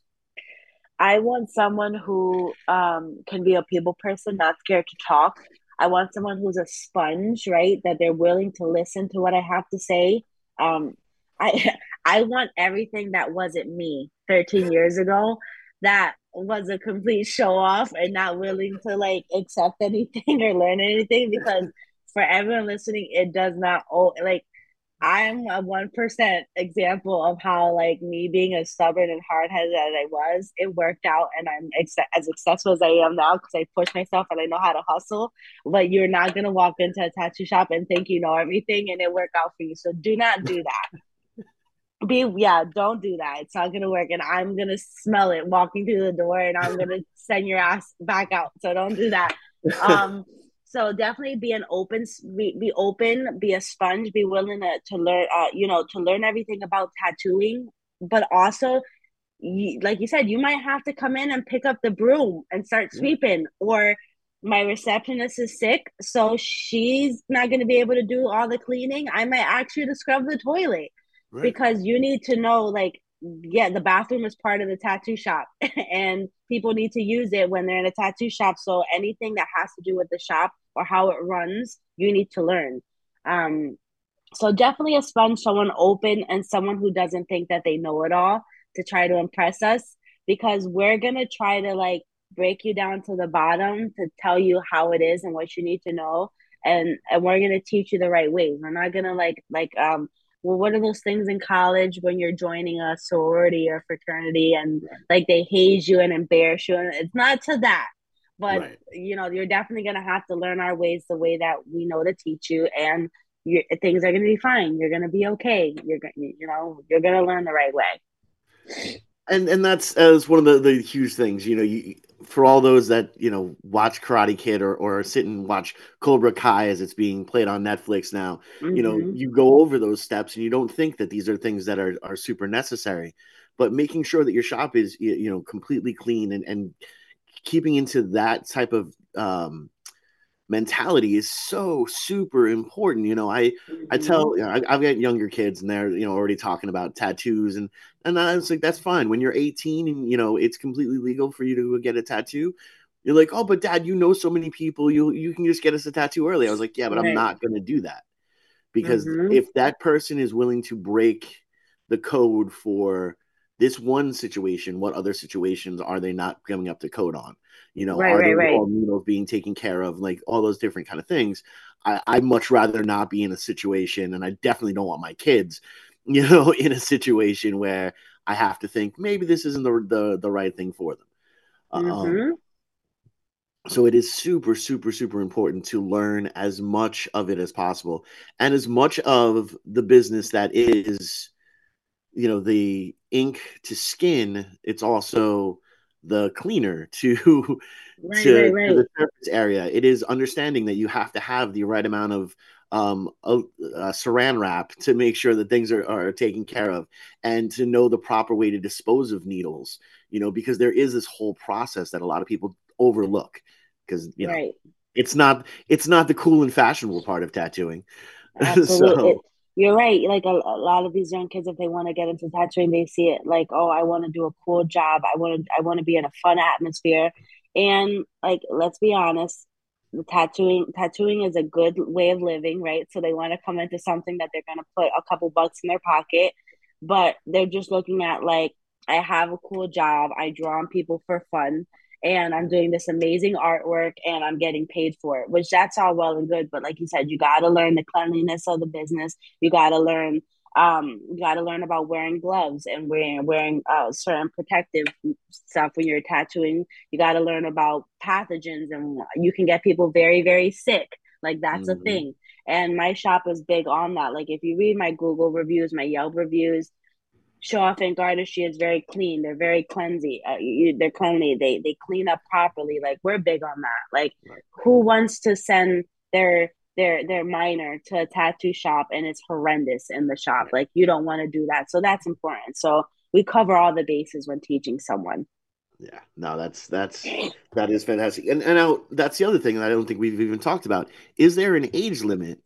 I want someone who um, can be a people person not scared to talk. I want someone who's a sponge right? That they're willing to listen to what i have to say. Um, i i want everything that wasn't me 13 years ago that was a complete show off and not willing to like accept anything or learn anything because for everyone listening, it does not oh like I'm a one percent example of how like me being as stubborn and hard headed as I was, it worked out, and I'm ex- as successful as I am now because I push myself and I know how to hustle. But you're not gonna walk into a tattoo shop and think you know everything and it work out for you. So do not do that be yeah don't do that. It's not gonna work. And i'm gonna smell it walking through the door and i'm gonna send your ass back out. So don't do that. Um so definitely be an open be, be open be a sponge be willing to, to learn uh, you know to learn everything about tattooing. But also you, like you said you might have to come in and pick up the broom and start sweeping. Or my receptionist is sick so she's not going to be able to do all the cleaning. I might ask you to scrub the toilet right. because you need to know like yeah the bathroom is part of the tattoo shop and people need to use it when they're in a tattoo shop. So anything that has to do with the shop or how it runs you need to learn. Um so definitely a sponge someone open and someone who doesn't think that they know it all to try to impress us because we're gonna try to like break you down to the bottom to tell you how it is and what you need to know and and we're gonna teach you the right way we're not gonna like like um well, what are those things in college when you're joining a sorority or fraternity and right. like they haze you and embarrass you? And it's not to that, but right. you know, you're definitely going to have to learn our ways the way that we know to teach you. And things are going to be fine. You're going to be okay. You're going, you know, you're going to learn the right way. And and that's as one of the the huge things. You know, you for all those that you know watch Karate Kid or or sit and watch Cobra Kai as it's being played on Netflix now, mm-hmm. you know, mm-hmm. you go over those steps and you don't think that these are things that are are super necessary, but making sure that your shop is you know completely clean and and keeping into that type of um mentality is so super important. You know, I mm-hmm. I tell you know, I, have got younger kids and they're you know already talking about tattoos and and I was like that's fine when you're 18 and you know it's completely legal for you to get a tattoo. You're like, oh, but dad, you know so many people. You you can just get us a tattoo early. I was like, yeah, but right. I'm not going to do that because mm-hmm. if that person is willing to break the code for this one situation, what other situations are they not coming up to code on? You know, right, are right, right. all needles being taken care of? Like all those different kind of things. I, I'd much rather not be in a situation, and I definitely don't want my kids, you know, in a situation where I have to think maybe this isn't the the, the right thing for them. Um, mm-hmm. Um, so it is super super super important to learn as much of it as possible and as much of the business that is you know the ink to skin it's also the cleaner to right, to, right, right. to, the surface area it is understanding that you have to have the right amount of um a, a saran wrap to make sure that things are, are taken care of and to know the proper way to dispose of needles you know because there is this whole process that a lot of people overlook because you know it's not it's not the cool and fashionable part of tattooing Absolutely. so you're right. Like a, a, lot of these young kids, if they want to get into tattooing, they see it like, oh, I want to do a cool job. I want to, I want to be in a fun atmosphere. And like, let's be honest, the tattooing, tattooing is a good way of living, right? So they want to come into something that they're gonna put a couple bucks in their pocket, but they're just looking at like, I have a cool job. I draw on people for fun and I'm doing this amazing artwork and I'm getting paid for it, which that's all well and good. But like you said, you got to learn the cleanliness of the business. You got to learn, um, you got to learn about wearing gloves and wearing wearing uh, certain protective stuff when you're tattooing. You got to learn about pathogens and you can get people very very sick. Like that's mm-hmm. a thing. And my shop is big on that. Like if you read my Google reviews, my Yelp reviews, Show Off Ink Artistry is very clean. They're very cleansy. Uh, you, they're cleanly. They they clean up properly. Like we're big on that. Like who wants to send their their their minor to a tattoo shop and it's horrendous in the shop? Like you don't want to do that. So that's important. So we cover all the bases when teaching someone. Yeah, no, that's that's that is fantastic. And and now that's the other thing that I don't think we've even talked about. Is there an age limit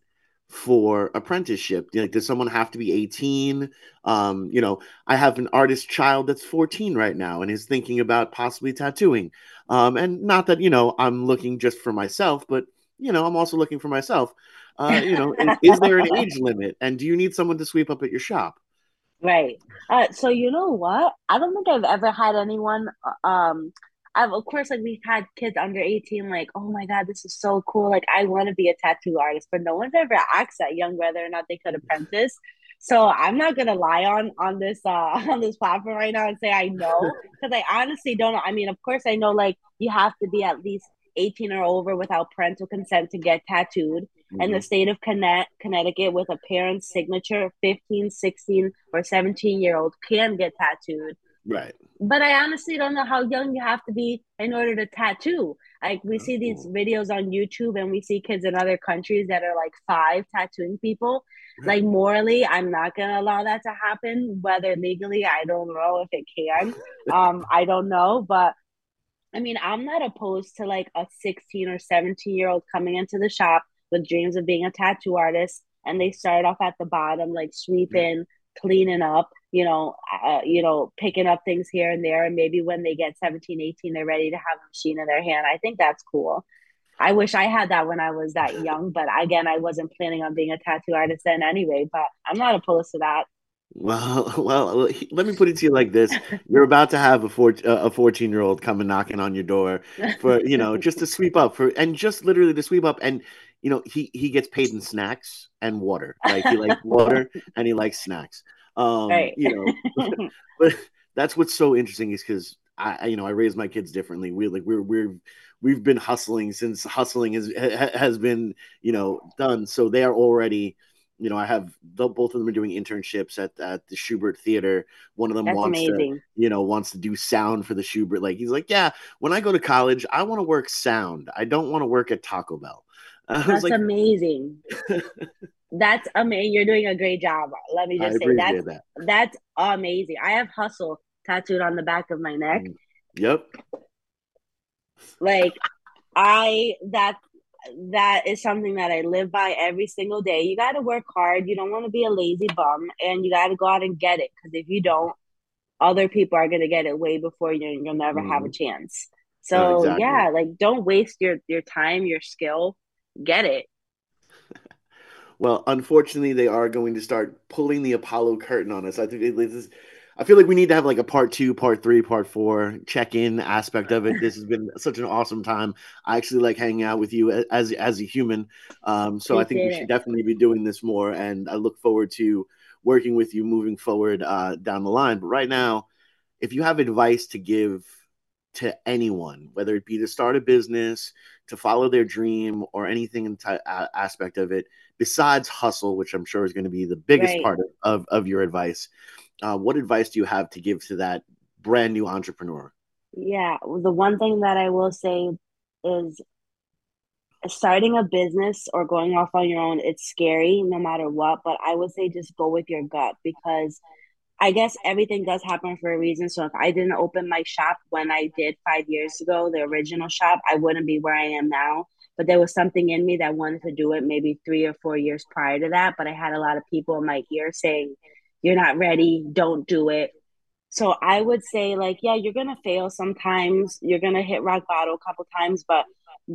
for apprenticeship? Like, does someone have to be 18? Um, you know, I have an artist child that's 14 right now and is thinking about possibly tattooing. Um, and not that, you know, I'm looking just for myself, but you know, I'm also looking for myself. Uh, you know, is there an age limit? And do you need someone to sweep up at your shop? Right. Uh, so you know what? I don't think I've ever had anyone. uh, Um, I've of course like we've had kids under eighteen. Like, oh my god, this is so cool. Like, I want to be a tattoo artist, but no one's ever asked that young whether or not they could apprentice. So I'm not gonna lie on on this uh on this platform right now and say I know because I honestly don't know. I mean, of course I know like you have to be at least 18 or over without parental consent to get tattooed in the Mhm. state of Conne- Connecticut with a parent's signature, 15, 16, or 17 year old can get tattooed. Right. But I honestly don't know how young you have to be in order to tattoo. Like we see these videos on YouTube and we see kids in other countries that are like five tattooing people. Like morally, I'm not gonna allow that to happen. Whether legally, I don't know if it can. Um, I don't know, but I mean, I'm not opposed to like a 16 or 17 year old coming into the shop with dreams of being a tattoo artist and they start off at the bottom, like sweeping, cleaning up, you know, uh, you know, picking up things here and there. And maybe when they get 17, 18, they're ready to have a machine in their hand. I think that's cool. I wish I had that when I was that young, but again, I wasn't planning on being a tattoo artist then anyway, but I'm not opposed to that. Well, well, let me put it to you like this: You're about to have a four, uh, a fourteen year old coming knocking on your door for you know just to sweep up for and just literally to sweep up and you know he he gets paid in snacks and water. Like he likes water and he likes snacks. Um, Right. you know, but that's what's so interesting is because I, you know, I raise my kids differently. We like we're we're we've been hustling since hustling has has been you know done. So they are already, you know, I have the, both of them are doing internships at at the Shubert Theater. One of them That's wants to, you know, wants to do sound for the Shubert. Like he's like, yeah, when I go to college, I want to work sound. I don't want to work at Taco Bell. I That's like, amazing. That's amazing. You're doing a great job. Let me I just say appreciate that's that. that's amazing. I have hustle tattooed on the back of my neck. Mm. Yep. Like I that that is something that I live by every single day. You got to work hard. You don't want to be a lazy bum, and you got to go out and get it. Because if you don't, other people are gonna get it way before you. And you'll never have a mm-hmm. chance. So exactly. yeah, like don't waste your your time, your skill. Get it. Well, unfortunately, they are going to start pulling the Apollo curtain on us. I think this is. I feel like we need to have like a part two, part three, part four check in aspect of it. This has been such an awesome time. I actually like hanging out with you as as a human. Um, so I think we should it. definitely be doing this more, and I look forward to working with you moving forward uh, down the line. But right now, if you have advice to give to anyone, whether it be to start a business, to follow their dream, or anything in a- aspect of it, besides hustle, which I'm sure is going to be the biggest Right. part of, of, of your advice, uh, what advice do you have to give to that brand new entrepreneur? Yeah, the one thing that I will say is starting a business or going off on your own, it's scary no matter what, but I would say just go with your gut because I guess everything does happen for a reason. So if I didn't open my shop when I did five years ago, the original shop, I wouldn't be where I am now. But there was something in me that wanted to do it maybe three or four years prior to that. But I had a lot of people in my ear saying, You're not ready, don't do it. So I would say, like, yeah, you're gonna fail sometimes. You're gonna hit rock bottom a couple times, but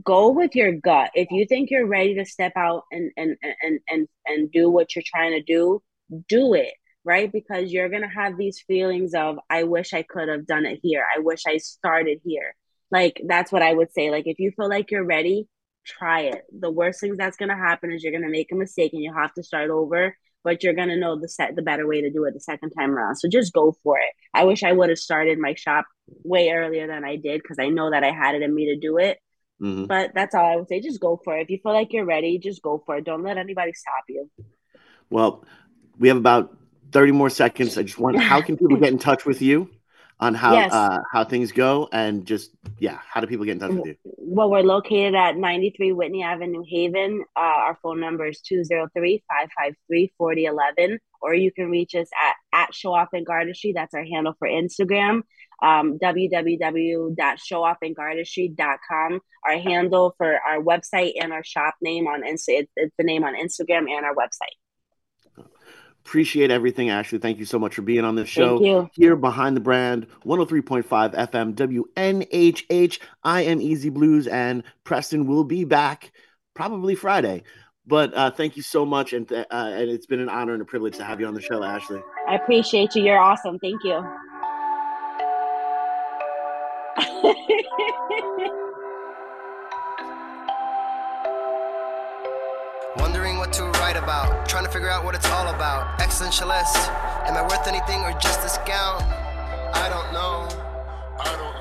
go with your gut. If you think you're ready to step out and and and and and do what you're trying to do, do it, right? Because you're gonna have these feelings of, I wish I could have done it here. I wish I started here. Like that's what I would say. Like if you feel like you're ready, try it. The worst thing that's gonna happen is you're gonna make a mistake and you have to start over but you're gonna know the set the better way to do it the second time around. So just go for it. I wish I would have started my shop way earlier than I did because I know that I had it in me to do it. Mhm. But that's all I would say. Just go for it. If you feel like you're ready, just go for it. Don't let anybody stop you. Well, we have about 30 more seconds. I just want, how can people get in touch with you? on how Yes. uh, how things go and just yeah, how do people get in touch with you? Well, we're located at 93 Whitney Avenue, Haven. Uh, our phone number is 203-553-4011, or you can reach us at, at Show Off Ink Artistry. That's our handle for Instagram. Um, www.showoffinkartistry.com. Our handle for our website and our shop name on Insta. It's the name on Instagram and our website. Appreciate everything, Ashley. Thank you so much for being on this show. Thank you. Here behind the brand, 103.5 FM WNHH. I am Easy Blues, and Preston will be back probably Friday. But uh, thank you so much, and th- uh, and it's been an honor and a privilege to have you on the show, Ashley. I appreciate you. You're awesome. Thank you. about, trying to figure out what it's all about. Existentialist, am I worth anything or just a scout? I don't know. I don't know.